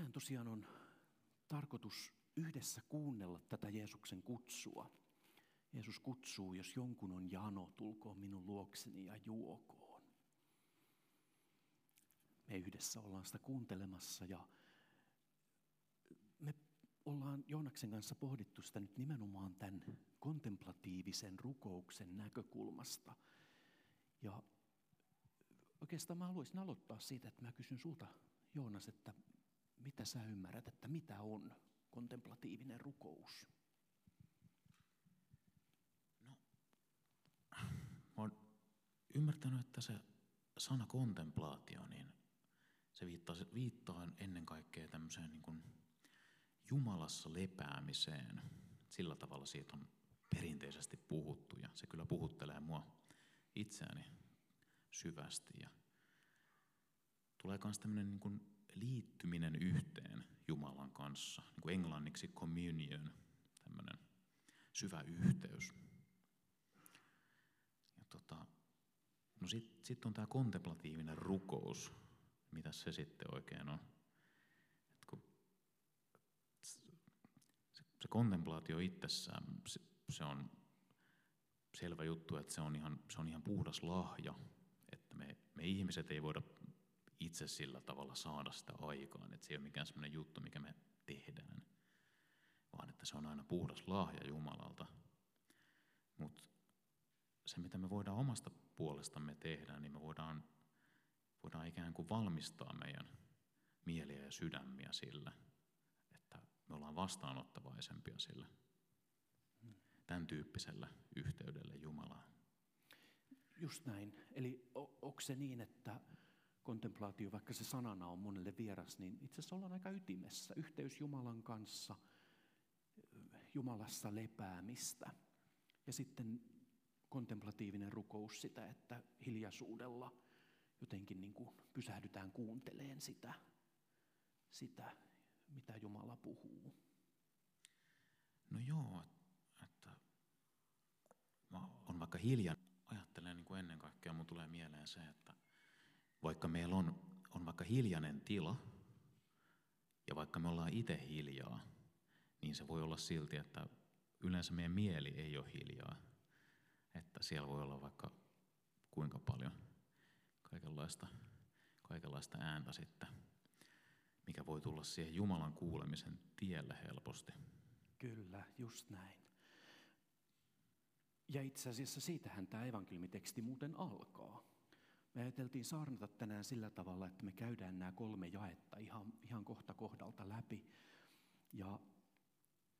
Tänään tosiaan on tarkoitus yhdessä kuunnella tätä Jeesuksen kutsua. Jeesus kutsuu, jos jonkun on jano, tulkoon minun luokseni ja juokoon. Me yhdessä ollaan sitä kuuntelemassa ja me ollaan Joonaksen kanssa pohdittu sitä nyt nimenomaan tämän kontemplatiivisen rukouksen näkökulmasta. Ja oikeastaan mä haluaisin aloittaa siitä, että mä kysyn sulta Joonas, että mitä sä ymmärrät, että mitä on kontemplatiivinen rukous? No, mä oon ymmärtänyt, että se sana kontemplaatio, niin se viittaa, se viittaa ennen kaikkea tämmöiseen niin kuin Jumalassa lepäämiseen. Sillä tavalla siitä on perinteisesti puhuttu ja se kyllä puhuttelee mua itseäni syvästi. Ja tulee myös tämmöinen niin kuin liittyminen yhteen Jumalan kanssa, niin kuin englanniksi communion, tämmöinen syvä yhteys. Ja tota, no sitten sit on tämä kontemplatiivinen rukous, mitä se sitten oikein on. Et kun se, se kontemplaatio itsessään, se, se on selvä juttu, että se on ihan, se on ihan puhdas lahja, että me, me ihmiset ei voida itse sillä tavalla saada sitä aikaan, että se ei ole mikään sellainen juttu, mikä me tehdään, vaan että se on aina puhdas lahja Jumalalta. Mutta se, mitä me voidaan omasta puolestamme tehdä, niin me voidaan, voidaan ikään kuin valmistaa meidän mieliä ja sydämiä sillä, että me ollaan vastaanottavaisempia sillä tämän tyyppisellä yhteydellä Jumalaan. Just näin. Eli onko se niin, että kontemplaatio, vaikka se sanana on monelle vieras, niin itse asiassa ollaan aika ytimessä. Yhteys Jumalan kanssa, Jumalassa lepäämistä. Ja sitten kontemplatiivinen rukous sitä, että hiljaisuudella jotenkin niin kuin pysähdytään kuunteleen sitä, sitä, mitä Jumala puhuu. No joo, että mä on vaikka hiljan, ajattelen niin kuin ennen kaikkea, mun tulee mieleen se, että vaikka meillä on, on vaikka hiljainen tila, ja vaikka me ollaan itse hiljaa, niin se voi olla silti, että yleensä meidän mieli ei ole hiljaa. Että siellä voi olla vaikka kuinka paljon kaikenlaista, kaikenlaista ääntä sitten, mikä voi tulla siihen Jumalan kuulemisen tielle helposti. Kyllä, just näin. Ja itse asiassa siitähän tämä evankeliumiteksti muuten alkaa. Me ajateltiin saarnata tänään sillä tavalla, että me käydään nämä kolme jaetta ihan, ihan kohta kohdalta läpi. Ja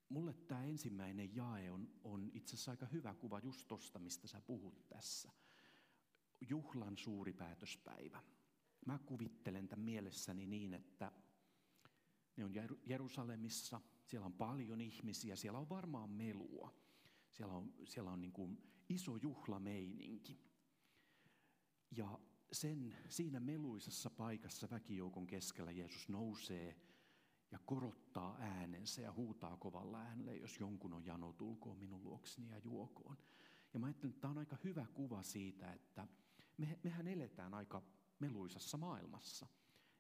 mulle tämä ensimmäinen jae on, on itse asiassa aika hyvä kuva just tosta, mistä sä puhut tässä. Juhlan suuri päätöspäivä. Mä kuvittelen tämän mielessäni niin, että ne on Jerusalemissa, siellä on paljon ihmisiä, siellä on varmaan melua. Siellä on, siellä on niin kuin iso juhlameininki. Ja sen, siinä meluisessa paikassa väkijoukon keskellä Jeesus nousee ja korottaa äänensä ja huutaa kovalla äänellä, jos jonkun on jano, tulkoon minun luokseni ja juokoon. Ja mä ajattelen, että tämä on aika hyvä kuva siitä, että me, mehän eletään aika meluisassa maailmassa.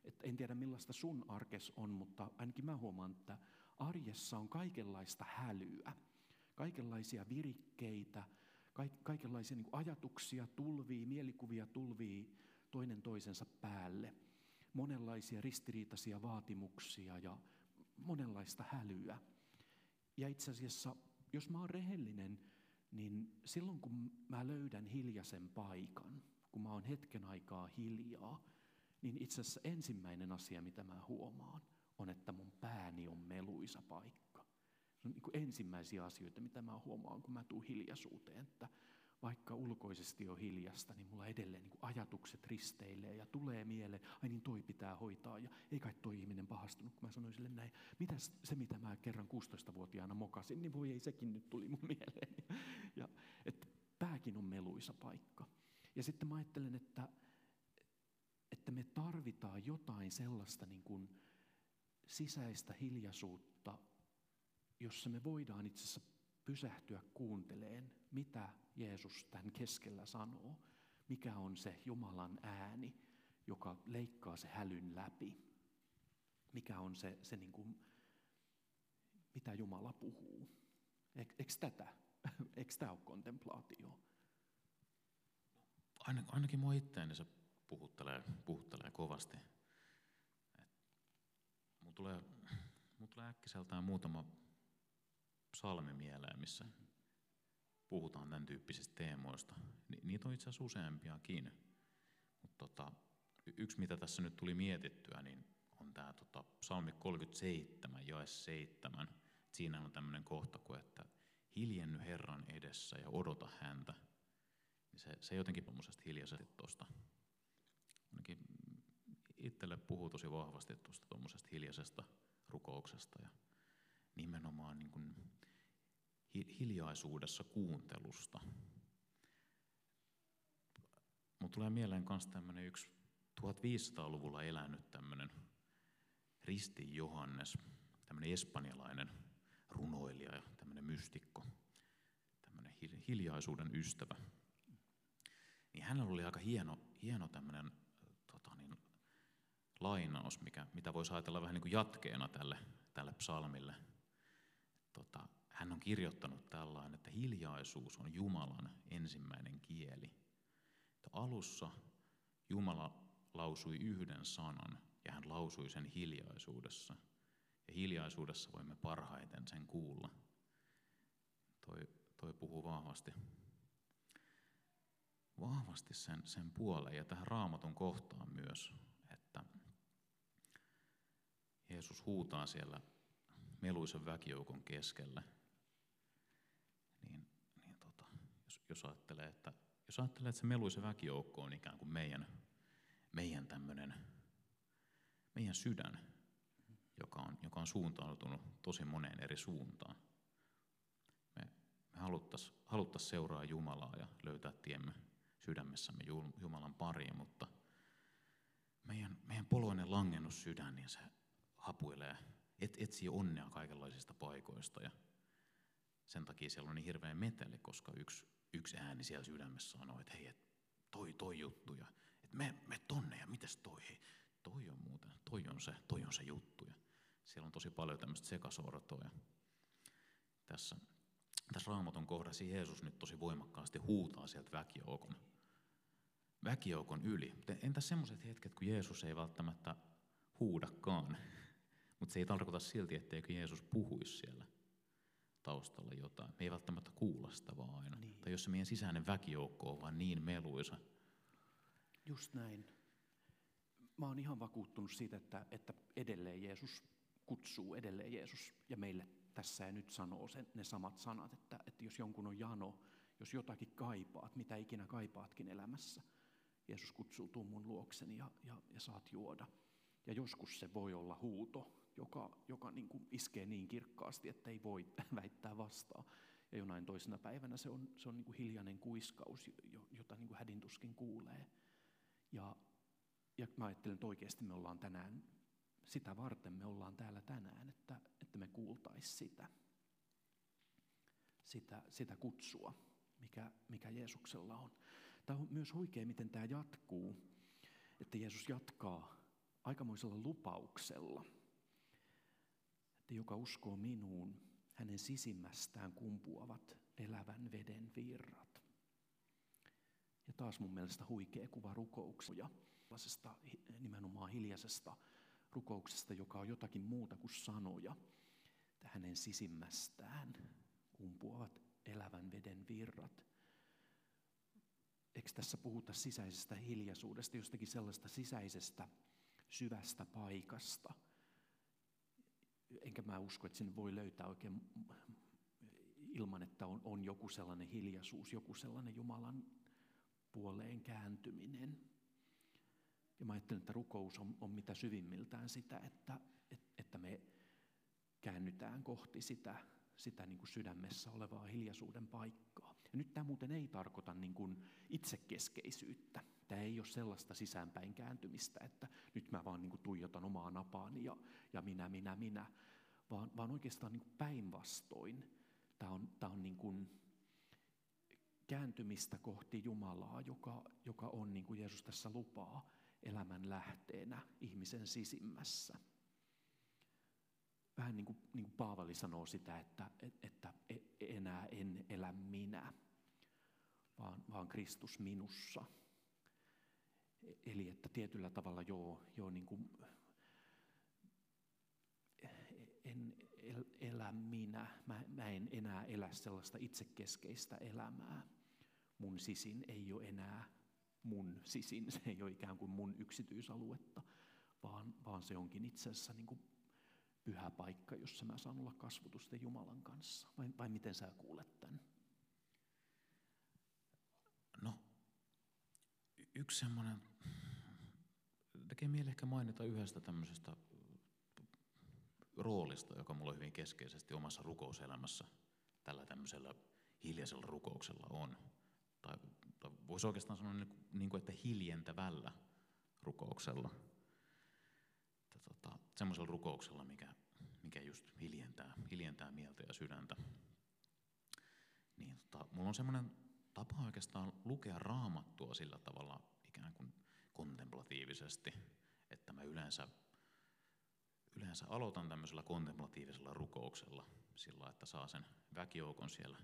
Et en tiedä millaista sun arkes on, mutta ainakin mä huomaan, että arjessa on kaikenlaista hälyä, kaikenlaisia virikkeitä, kaikenlaisia niin ajatuksia tulvii, mielikuvia tulvii toinen toisensa päälle. Monenlaisia ristiriitaisia vaatimuksia ja monenlaista hälyä. Ja itse asiassa, jos mä oon rehellinen, niin silloin kun mä löydän hiljaisen paikan, kun mä oon hetken aikaa hiljaa, niin itse asiassa ensimmäinen asia, mitä mä huomaan, on, että mun pääni on meluisa paikka. Se on niin kuin ensimmäisiä asioita, mitä mä huomaan, kun mä tuun hiljaisuuteen, että vaikka ulkoisesti on hiljasta, niin mulla edelleen niin ajatukset risteilee ja tulee mieleen, ai niin toi pitää hoitaa ja ei kai toi ihminen pahastunut, kun mä sanoin sille näin, mitä se mitä mä kerran 16-vuotiaana mokasin, niin voi ei sekin nyt tuli mun mieleen. Ja, että pääkin on meluisa paikka. Ja sitten mä ajattelen, että, että me tarvitaan jotain sellaista niin kuin sisäistä hiljaisuutta, jossa me voidaan itse asiassa pysähtyä kuunteleen, mitä Jeesus tämän keskellä sanoo, mikä on se Jumalan ääni, joka leikkaa se hälyn läpi. mikä on se, se niin kuin, mitä Jumala puhuu. Eikö tätä? Eikö tämä ole kontemplaatio? Ainakin mua itteeni se puhuttelee, puhuttelee kovasti. Mulla tulee, tulee äkkiseltään muutama psalmi mieleen, missä puhutaan tämän tyyppisistä teemoista. Ni, niitä on itse asiassa useampiakin. Mutta tota, yksi, mitä tässä nyt tuli mietittyä, niin on tämä tota, psalmi 37, jae 7. Siinä on tämmöinen kohta kuin, että hiljenny Herran edessä ja odota häntä. Niin se, se jotenkin tuommoisesta hiljaisesti tuosta. Ainakin itselle puhuu tosi vahvasti tuosta tuommoisesta hiljaisesta rukouksesta ja nimenomaan niin kuin hiljaisuudessa kuuntelusta. Mutta tulee mieleen myös tämmöinen yksi 1500-luvulla elänyt tämmöinen Risti Johannes, tämmöinen espanjalainen runoilija ja tämmöinen mystikko, tämmöinen hiljaisuuden ystävä. Niin hänellä oli aika hieno, hieno tämmöinen tota niin, lainaus, mikä, mitä voisi ajatella vähän niin kuin jatkeena tälle, tälle psalmille. Tota, hän on kirjoittanut tällainen, että hiljaisuus on Jumalan ensimmäinen kieli. Että alussa Jumala lausui yhden sanan ja hän lausui sen hiljaisuudessa. Ja hiljaisuudessa voimme parhaiten sen kuulla. Toi, toi puhuu vahvasti, vahvasti sen, sen puoleen ja tähän raamatun kohtaan myös, että Jeesus huutaa siellä meluisen väkijoukon keskellä. Niin, niin tota, jos, jos, ajattelee, että, jos ajattelee, että se meluisen väkijoukko on ikään kuin meidän, meidän tämmöinen, meidän sydän, joka on, joka on suuntautunut tosi moneen eri suuntaan. Me, me haluttaisiin haluttais seuraa Jumalaa ja löytää tiemme sydämessämme Jumalan pariin, mutta meidän, meidän poloinen langennut sydän, niin se hapuilee, et, etsii onnea kaikenlaisista paikoista ja sen takia siellä on niin hirveä meteli, koska yksi, yksi ääni siellä sydämessä sanoo, että hei, et toi, toi juttu ja että me, me tonne ja mitäs toi, hei, toi on muuten, toi on se, toi on se juttu. Ja siellä on tosi paljon tämmöistä sekasortoa. Tässä, tässä raamatun kohdassa Jeesus nyt tosi voimakkaasti huutaa sieltä väkijoukon, väkijoukon yli. Entä semmoiset hetket, kun Jeesus ei välttämättä huudakaan, mutta se ei tarkoita silti, etteikö Jeesus puhuisi siellä taustalla jotain. Me ei välttämättä kuulla sitä vaan aina. Niin. Tai jos se meidän sisäinen väkijoukko on vaan niin meluisa. Just näin. Mä oon ihan vakuuttunut siitä, että, että edelleen Jeesus kutsuu, edelleen Jeesus ja meille tässä ja nyt sanoo sen, ne samat sanat, että, että jos jonkun on jano, jos jotakin kaipaat, mitä ikinä kaipaatkin elämässä, Jeesus kutsuu tuu mun luokseni ja, ja, ja saat juoda. Ja joskus se voi olla huuto, joka, joka niin kuin iskee niin kirkkaasti, että ei voi väittää vastaan. Ja jonain toisena päivänä se on, se on niin kuin hiljainen kuiskaus, jota niin kuin hädintuskin kuulee. Ja, ja mä ajattelen, että oikeasti me ollaan tänään, sitä varten me ollaan täällä tänään, että, että me kuultaisiin sitä, sitä, sitä kutsua, mikä, mikä Jeesuksella on. Tämä on myös huikea, miten tämä jatkuu, että Jeesus jatkaa aikamoisella lupauksella – että joka uskoo minuun, hänen sisimmästään kumpuavat elävän veden virrat. Ja taas mun mielestä huikea kuva rukouksia, nimenomaan hiljaisesta rukouksesta, joka on jotakin muuta kuin sanoja. Että hänen sisimmästään kumpuavat elävän veden virrat. Eikö tässä puhuta sisäisestä hiljaisuudesta, jostakin sellaista sisäisestä syvästä paikasta – enkä mä usko, että sinne voi löytää oikein ilman, että on, on joku sellainen hiljaisuus, joku sellainen Jumalan puoleen kääntyminen. Ja mä ajattelen, että rukous on, on mitä syvimmiltään sitä, että, että me käännytään kohti sitä, sitä niin kuin sydämessä olevaa hiljaisuuden paikkaa. Ja nyt tämä muuten ei tarkoita niin kuin itsekeskeisyyttä. Tämä ei ole sellaista sisäänpäin kääntymistä, että nyt mä vaan niin kuin tuijotan omaa napaani ja, ja minä, minä, minä, vaan, vaan oikeastaan niin päinvastoin. Tämä on, tämä on niin kuin kääntymistä kohti Jumalaa, joka, joka on, niin kuin Jeesus tässä lupaa, elämän lähteenä ihmisen sisimmässä. vähän niin kuin, niin kuin Paavali sanoo sitä, että, että e-, enää en elä minä, vaan, vaan Kristus minussa. Eli että tietyllä tavalla joo, joo niin kuin, en elä minä, mä, mä en enää elä sellaista itsekeskeistä elämää. Mun sisin ei ole enää mun sisin, se ei ole ikään kuin mun yksityisaluetta, vaan, vaan se onkin itse asiassa niin kuin pyhä paikka, jossa mä saan olla kasvutusten Jumalan kanssa. Vai, vai miten sä kuulet tämän? No, yksi semmoinen, tekee mieli ehkä mainita yhdestä tämmöisestä roolista, joka mulla hyvin keskeisesti omassa rukouselämässä tällä tämmöisellä hiljaisella rukouksella on. Tai, tai voisi oikeastaan sanoa niin, niin kuin, että hiljentävällä rukouksella. Tota, semmoisella rukouksella, mikä, mikä just hiljentää, hiljentää mieltä ja sydäntä. Niin, tota, mulla on semmoinen tapa oikeastaan lukea raamattua sillä tavalla ikään kuin kontemplatiivisesti, että mä yleensä yleensä aloitan tämmöisellä kontemplatiivisella rukouksella sillä, että saa sen väkijoukon siellä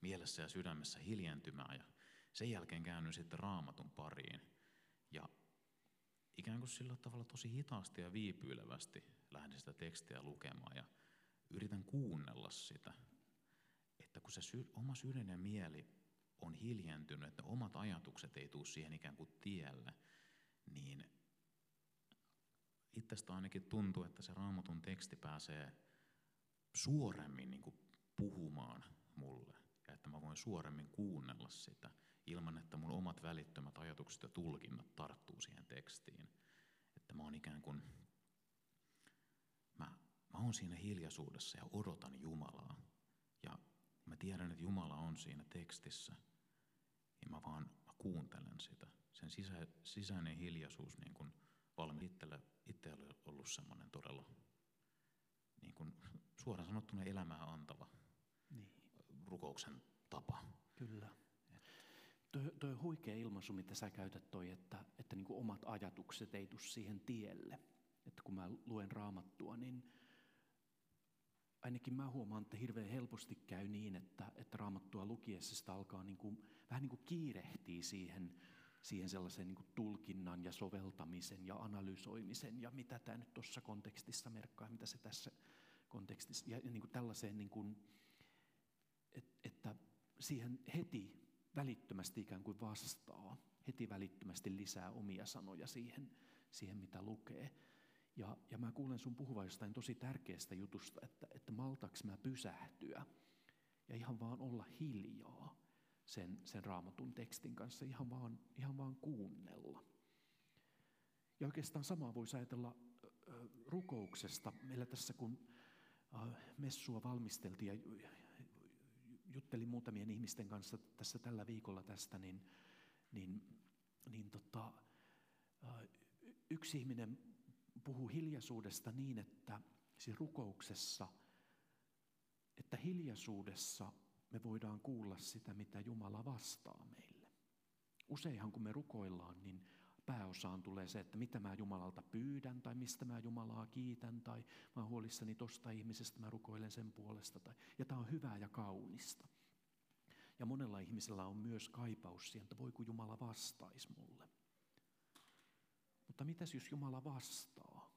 mielessä ja sydämessä hiljentymään ja sen jälkeen käännyn sitten raamatun pariin. Ja ikään kuin sillä tavalla tosi hitaasti ja viipyilevästi lähden sitä tekstiä lukemaan ja yritän kuunnella sitä, että kun se sy- oma sydän ja mieli on hiljentynyt, että omat ajatukset ei tule siihen ikään kuin tielle, niin itsestä ainakin tuntuu, että se raamatun teksti pääsee suoremmin niin kuin puhumaan mulle ja että mä voin suoremmin kuunnella sitä ilman, että mun omat välittömät ajatukset ja tulkinnat tarttuu siihen tekstiin. Että mä oon ikään kuin, mä, mä oon siinä hiljaisuudessa ja odotan Jumalaa. Ja mä tiedän, että Jumala on siinä tekstissä. Ja mä vaan mä kuuntelen sitä. Sen sisä, sisäinen hiljaisuus niin kuin valmi itselle, itse oli ollut semmoinen todella niin kuin suoraan sanottuna elämää antava niin. rukouksen tapa. Kyllä. Tuo, on huikea ilmaisu, mitä sä käytät toi, että, että niin kuin omat ajatukset ei tule siihen tielle. Että kun mä luen raamattua, niin ainakin mä huomaan, että hirveän helposti käy niin, että, että raamattua lukiessa sitä alkaa niin kuin, vähän niin kuin kiirehtii siihen siihen sellaisen niin tulkinnan ja soveltamisen ja analysoimisen ja mitä tämä nyt tuossa kontekstissa merkkaa, mitä se tässä kontekstissa, ja, niin kuin tällaiseen, niin kuin, et, että siihen heti välittömästi ikään kuin vastaa, heti välittömästi lisää omia sanoja siihen, siihen mitä lukee. Ja, ja mä kuulen sun puhuvan jostain tosi tärkeästä jutusta, että, että maltaks mä pysähtyä ja ihan vaan olla hiljaa sen, sen raamatun tekstin kanssa, ihan vaan, ihan vaan kuunnella. Ja oikeastaan samaa voisi ajatella rukouksesta. Meillä tässä kun messua valmisteltiin ja juttelin muutamien ihmisten kanssa tässä tällä viikolla tästä, niin, niin, niin tota, yksi ihminen puhuu hiljaisuudesta niin, että siis rukouksessa, että hiljaisuudessa me voidaan kuulla sitä, mitä Jumala vastaa meille. Useinhan kun me rukoillaan, niin pääosaan tulee se, että mitä mä Jumalalta pyydän tai mistä mä Jumalaa kiitän tai mä huolissani tosta ihmisestä, mä rukoilen sen puolesta. Tai, ja tämä on hyvää ja kaunista. Ja monella ihmisellä on myös kaipaus siihen, että voi kun Jumala vastaisi mulle. Mutta mitäs jos Jumala vastaa?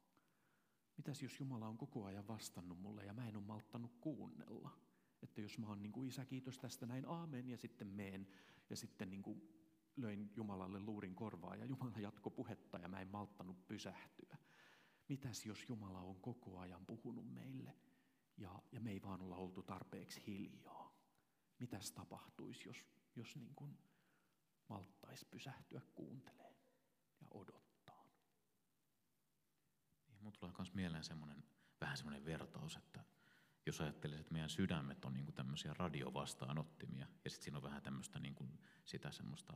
Mitäs jos Jumala on koko ajan vastannut mulle ja mä en ole malttanut kuunnella? Että jos mä oon niin kuin, isä kiitos tästä näin aamen ja sitten meen ja sitten niin kuin, löin Jumalalle luurin korvaa ja Jumala jatko puhetta ja mä en malttanut pysähtyä. Mitäs jos Jumala on koko ajan puhunut meille ja, ja me ei vaan olla oltu tarpeeksi hiljaa? Mitäs tapahtuisi, jos, jos niin kuin malttaisi pysähtyä kuuntelee ja odottaa? Niin, tulee myös mieleen semmoinen, vähän semmoinen vertaus, että jos ajattelee, että meidän sydämet on niin kuin tämmöisiä radiovastaanottimia, ja sitten siinä on vähän tämmöistä niin kuin sitä semmoista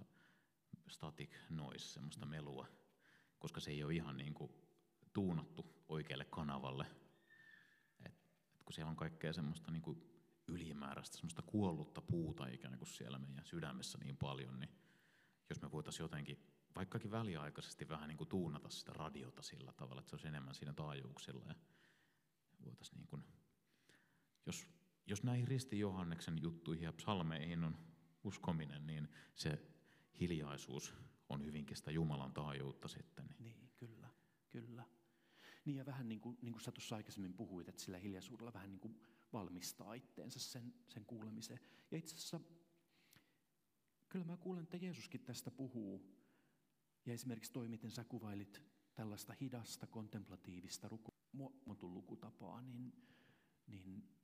static noise, semmoista melua, koska se ei ole ihan niin kuin tuunattu oikealle kanavalle. Et, et kun siellä on kaikkea semmoista niin kuin ylimääräistä, semmoista kuollutta puuta ikään kuin siellä meidän sydämessä niin paljon, niin jos me voitaisiin jotenkin vaikkakin väliaikaisesti vähän niin kuin tuunata sitä radiota sillä tavalla, että se olisi enemmän siinä taajuuksilla ja voitaisiin niin kuin, jos, jos näihin Risti Johanneksen juttuihin ja psalmeihin on uskominen, niin se hiljaisuus on hyvinkin sitä Jumalan taajuutta sitten. Niin, niin kyllä, kyllä. Niin ja vähän niin kuin, niin kuin sä tuossa aikaisemmin puhuit, että sillä hiljaisuudella vähän niin kuin valmistaa itteensä sen, sen kuulemiseen. Ja itse asiassa kyllä mä kuulen, että Jeesuskin tästä puhuu. Ja esimerkiksi toi, miten sä kuvailit tällaista hidasta, kontemplatiivista rukoilun lukutapaa, niin, niin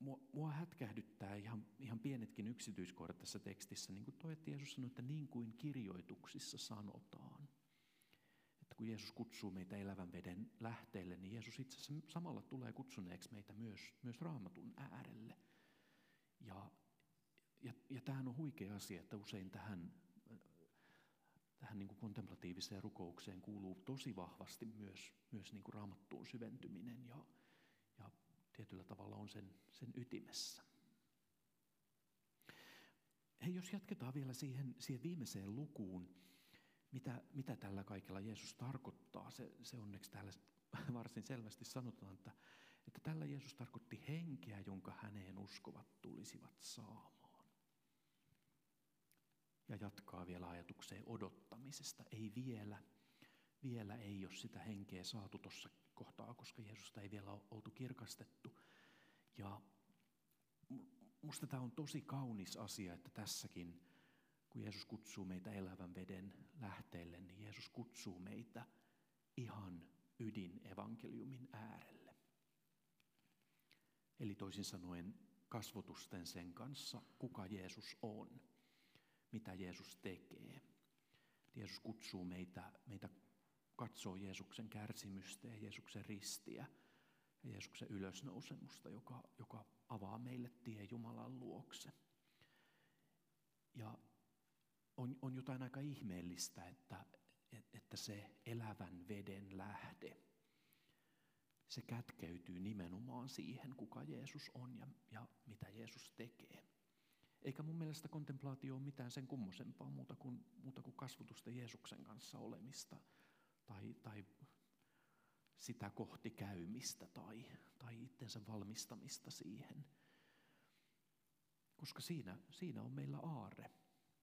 mua, hätkähdyttää ihan, ihan pienetkin yksityiskohdat tässä tekstissä, niin kuin toi, että Jeesus sanoi, että niin kuin kirjoituksissa sanotaan. Että kun Jeesus kutsuu meitä elävän veden lähteelle, niin Jeesus itse asiassa samalla tulee kutsuneeksi meitä myös, myös raamatun äärelle. Ja, ja, ja tämähän on huikea asia, että usein tähän, tähän niin kuin kontemplatiiviseen rukoukseen kuuluu tosi vahvasti myös, myös niin kuin raamattuun syventyminen ja tietyllä tavalla on sen, sen ytimessä. Hei, jos jatketaan vielä siihen, siihen viimeiseen lukuun, mitä, mitä tällä kaikella Jeesus tarkoittaa, se, se onneksi täällä varsin selvästi sanotaan, että, että tällä Jeesus tarkoitti henkeä, jonka häneen uskovat tulisivat saamaan. Ja jatkaa vielä ajatukseen odottamisesta. Ei vielä, vielä ei ole sitä henkeä saatu tuossa kohtaa, koska Jeesusta ei vielä ole oltu kirkastettu. Ja musta tämä on tosi kaunis asia, että tässäkin, kun Jeesus kutsuu meitä elävän veden lähteelle, niin Jeesus kutsuu meitä ihan ydinevankeliumin äärelle. Eli toisin sanoen kasvotusten sen kanssa, kuka Jeesus on, mitä Jeesus tekee. Jeesus kutsuu meitä, meitä katsoo Jeesuksen kärsimystä ja Jeesuksen ristiä ja Jeesuksen ylösnousemusta, joka, joka avaa meille tie Jumalan luokse. Ja on, on jotain aika ihmeellistä, että, että se elävän veden lähde, se kätkeytyy nimenomaan siihen, kuka Jeesus on ja, ja mitä Jeesus tekee. Eikä mun mielestä kontemplaatio ole mitään sen kummosempaa muuta kuin, muuta kuin kasvutusta Jeesuksen kanssa olemista – tai, tai sitä kohti käymistä tai, tai itsensä valmistamista siihen. Koska siinä, siinä on meillä aare.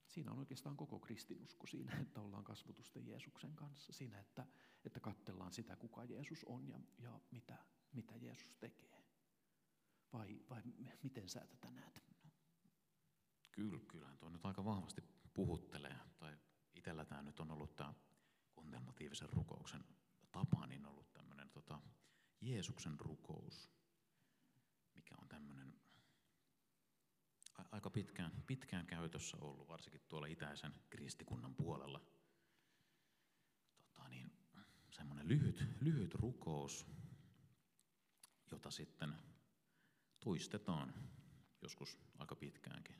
Siinä on oikeastaan koko kristinusko siinä, että ollaan kasvutusten Jeesuksen kanssa. Siinä, että, että katsellaan sitä, kuka Jeesus on ja, ja mitä, mitä Jeesus tekee. Vai, vai miten sä tätä näet? Kyllä, kyllähän tuo nyt aika vahvasti puhuttelee. Tai itsellä tämä nyt on ollut tämä kontemplatiivisen rukouksen tapa, niin ollut tämmöinen tota, Jeesuksen rukous, mikä on tämmöinen aika pitkään, pitkään käytössä ollut, varsinkin tuolla itäisen kristikunnan puolella. Tota, niin, semmoinen lyhyt, lyhyt rukous, jota sitten toistetaan joskus aika pitkäänkin.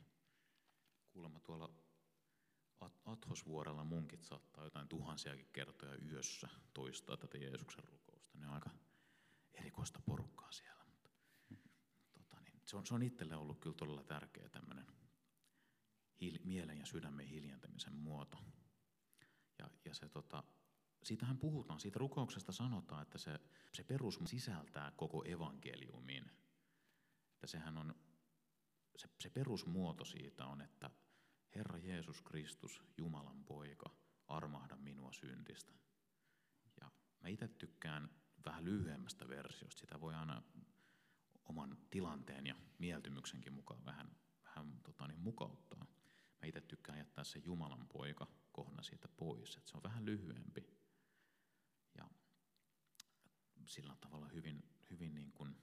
Kuulemma tuolla Athosvuorella munkit saattaa jotain tuhansiakin kertoja yössä toistaa tätä Jeesuksen rukousta. Ne on aika erikoista porukkaa siellä. Mutta, tota, niin, se, on, se on itselle ollut kyllä todella tärkeä tämmöinen hil, mielen ja sydämen hiljentämisen muoto. Ja, ja se, tota, siitähän puhutaan, siitä rukouksesta sanotaan, että se, se perus sisältää koko evankeliumin. Että sehän on, se, se perusmuoto siitä on, että Herra Jeesus Kristus, Jumalan poika, armahda minua syntistä. Ja mä itse tykkään vähän lyhyemmästä versiosta. Sitä voi aina oman tilanteen ja mieltymyksenkin mukaan vähän, vähän tota niin, mukauttaa. Mä itse tykkään jättää se Jumalan poika kohdan siitä pois, että se on vähän lyhyempi. Ja sillä tavalla hyvin, hyvin niin kuin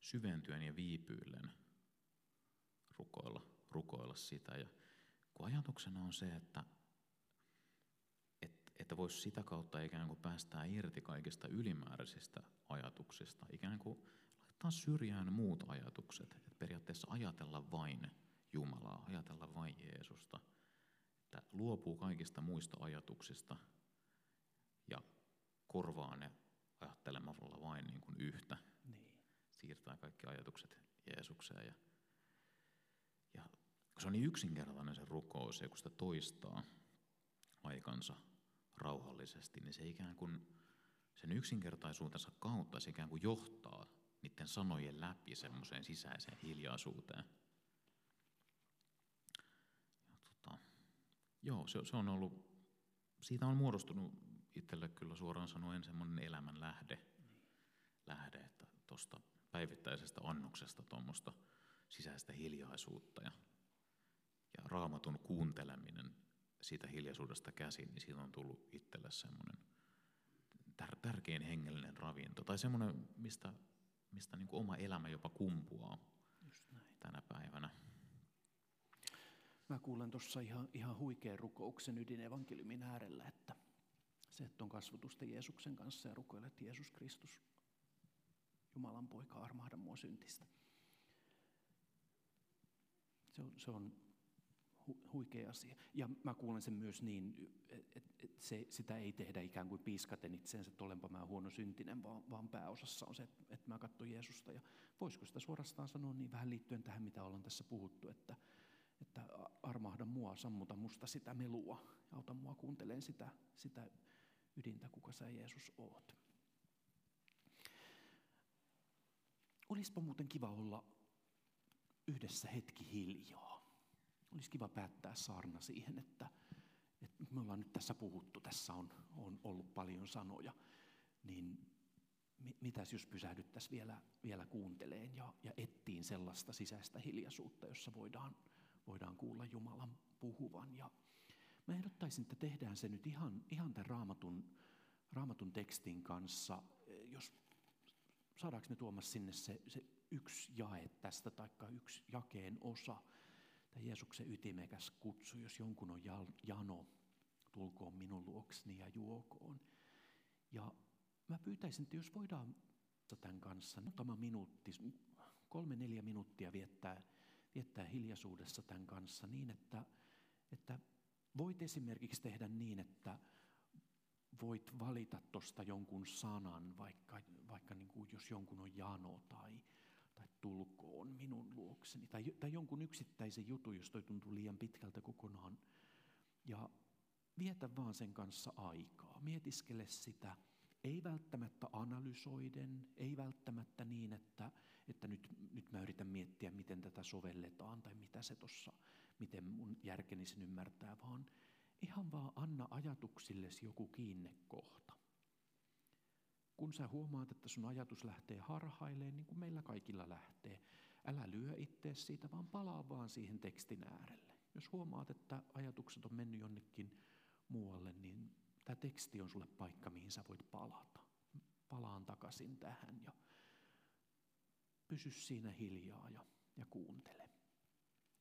syventyen ja viipyillen rukoilla rukoilla sitä. Ja kun ajatuksena on se, että, että, että voisi sitä kautta ikään kuin päästää irti kaikista ylimääräisistä ajatuksista, ikään kuin laittaa syrjään muut ajatukset, että periaatteessa ajatella vain Jumalaa, ajatella vain Jeesusta, että luopuu kaikista muista ajatuksista ja korvaa ne ajattelemalla vain niin kuin yhtä. Niin. Siirtää kaikki ajatukset Jeesukseen ja se on niin yksinkertainen se rukous, ja kun sitä toistaa aikansa rauhallisesti, niin se ikään kuin sen yksinkertaisuutensa kautta se ikään kuin johtaa niiden sanojen läpi semmoiseen sisäiseen hiljaisuuteen. Ja tota, joo, se, se on ollut, siitä on muodostunut itselle kyllä suoraan sanoen semmoinen elämän lähde, lähde että tuosta päivittäisestä annoksesta tuommoista sisäistä hiljaisuutta ja, ja raamatun kuunteleminen siitä hiljaisuudesta käsin, niin siitä on tullut itselle semmoinen tär- tärkein hengellinen ravinto, tai semmoinen, mistä, mistä niin kuin oma elämä jopa kumpuaa tänä päivänä. Mä kuulen tuossa ihan, ihan huikean rukouksen ydinevankeliumin äärellä, että se, että on kasvutusta Jeesuksen kanssa ja rukoilet Jeesus Kristus, Jumalan poika, armahda mua syntistä. Se on, se on huikea asia. Ja mä kuulen sen myös niin, että et se, sitä ei tehdä ikään kuin piiskaten itsensä, että olenpa mä huono syntinen, vaan, vaan pääosassa on se, että, että mä katson Jeesusta. Ja voisiko sitä suorastaan sanoa niin vähän liittyen tähän, mitä ollaan tässä puhuttu, että, että armahda mua, sammuta musta sitä melua, auta mua kuuntelemaan sitä, sitä ydintä, kuka sä Jeesus oot. Olispa muuten kiva olla yhdessä hetki hiljaa. Olisi kiva päättää saarna siihen, että, että me ollaan nyt tässä puhuttu, tässä on, on ollut paljon sanoja, niin mitäs jos pysähdyttäisiin vielä, vielä kuunteleen ja, ja ettiin sellaista sisäistä hiljaisuutta, jossa voidaan, voidaan kuulla Jumalan puhuvan. Ja mä ehdottaisin, että tehdään se nyt ihan, ihan tämän raamatun, raamatun tekstin kanssa, jos saadaanko me tuomassa sinne se, se yksi jae tästä, tai yksi jakeen osa, tämä Jeesuksen ytimekäs kutsu, jos jonkun on jano, tulkoon minun luokseni ja juokoon. Ja mä pyytäisin, että jos voidaan tämän kanssa muutama minuutti, kolme neljä minuuttia viettää, viettää hiljaisuudessa tämän kanssa niin, että, että voit esimerkiksi tehdä niin, että voit valita tuosta jonkun sanan, vaikka, vaikka niin kuin jos jonkun on jano tai tulkoon minun luokseni, tai, tai jonkun yksittäisen jutun, jos toi tuntuu liian pitkältä kokonaan. Ja vietä vaan sen kanssa aikaa, mietiskele sitä, ei välttämättä analysoiden, ei välttämättä niin, että, että nyt, nyt mä yritän miettiä, miten tätä sovelletaan tai mitä se tuossa, miten mun järkeni sen ymmärtää, vaan ihan vaan anna ajatuksillesi joku kiinnekohta. Kun sä huomaat, että sun ajatus lähtee harhaileen, niin kuin meillä kaikilla lähtee, älä lyö ittees siitä, vaan palaa vaan siihen tekstin äärelle. Jos huomaat, että ajatukset on mennyt jonnekin muualle, niin tämä teksti on sulle paikka, mihin sä voit palata. Palaan takaisin tähän ja pysy siinä hiljaa ja, ja kuuntele.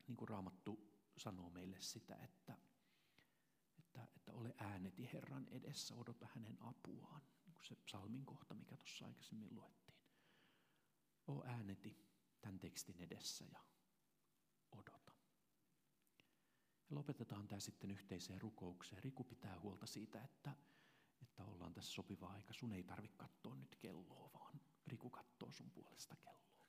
Niin kuin Raamattu sanoo meille sitä, että, että, että ole ääneti Herran edessä, odota hänen apuaan se psalmin kohta, mikä tuossa aikaisemmin luettiin. O ääneti tämän tekstin edessä ja odota. Ja lopetetaan tämä sitten yhteiseen rukoukseen. Riku pitää huolta siitä, että, että ollaan tässä sopiva aika. Sun ei tarvitse katsoa nyt kelloa, vaan Riku katsoo sun puolesta kelloa.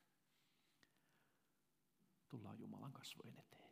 Tullaan Jumalan kasvojen eteen.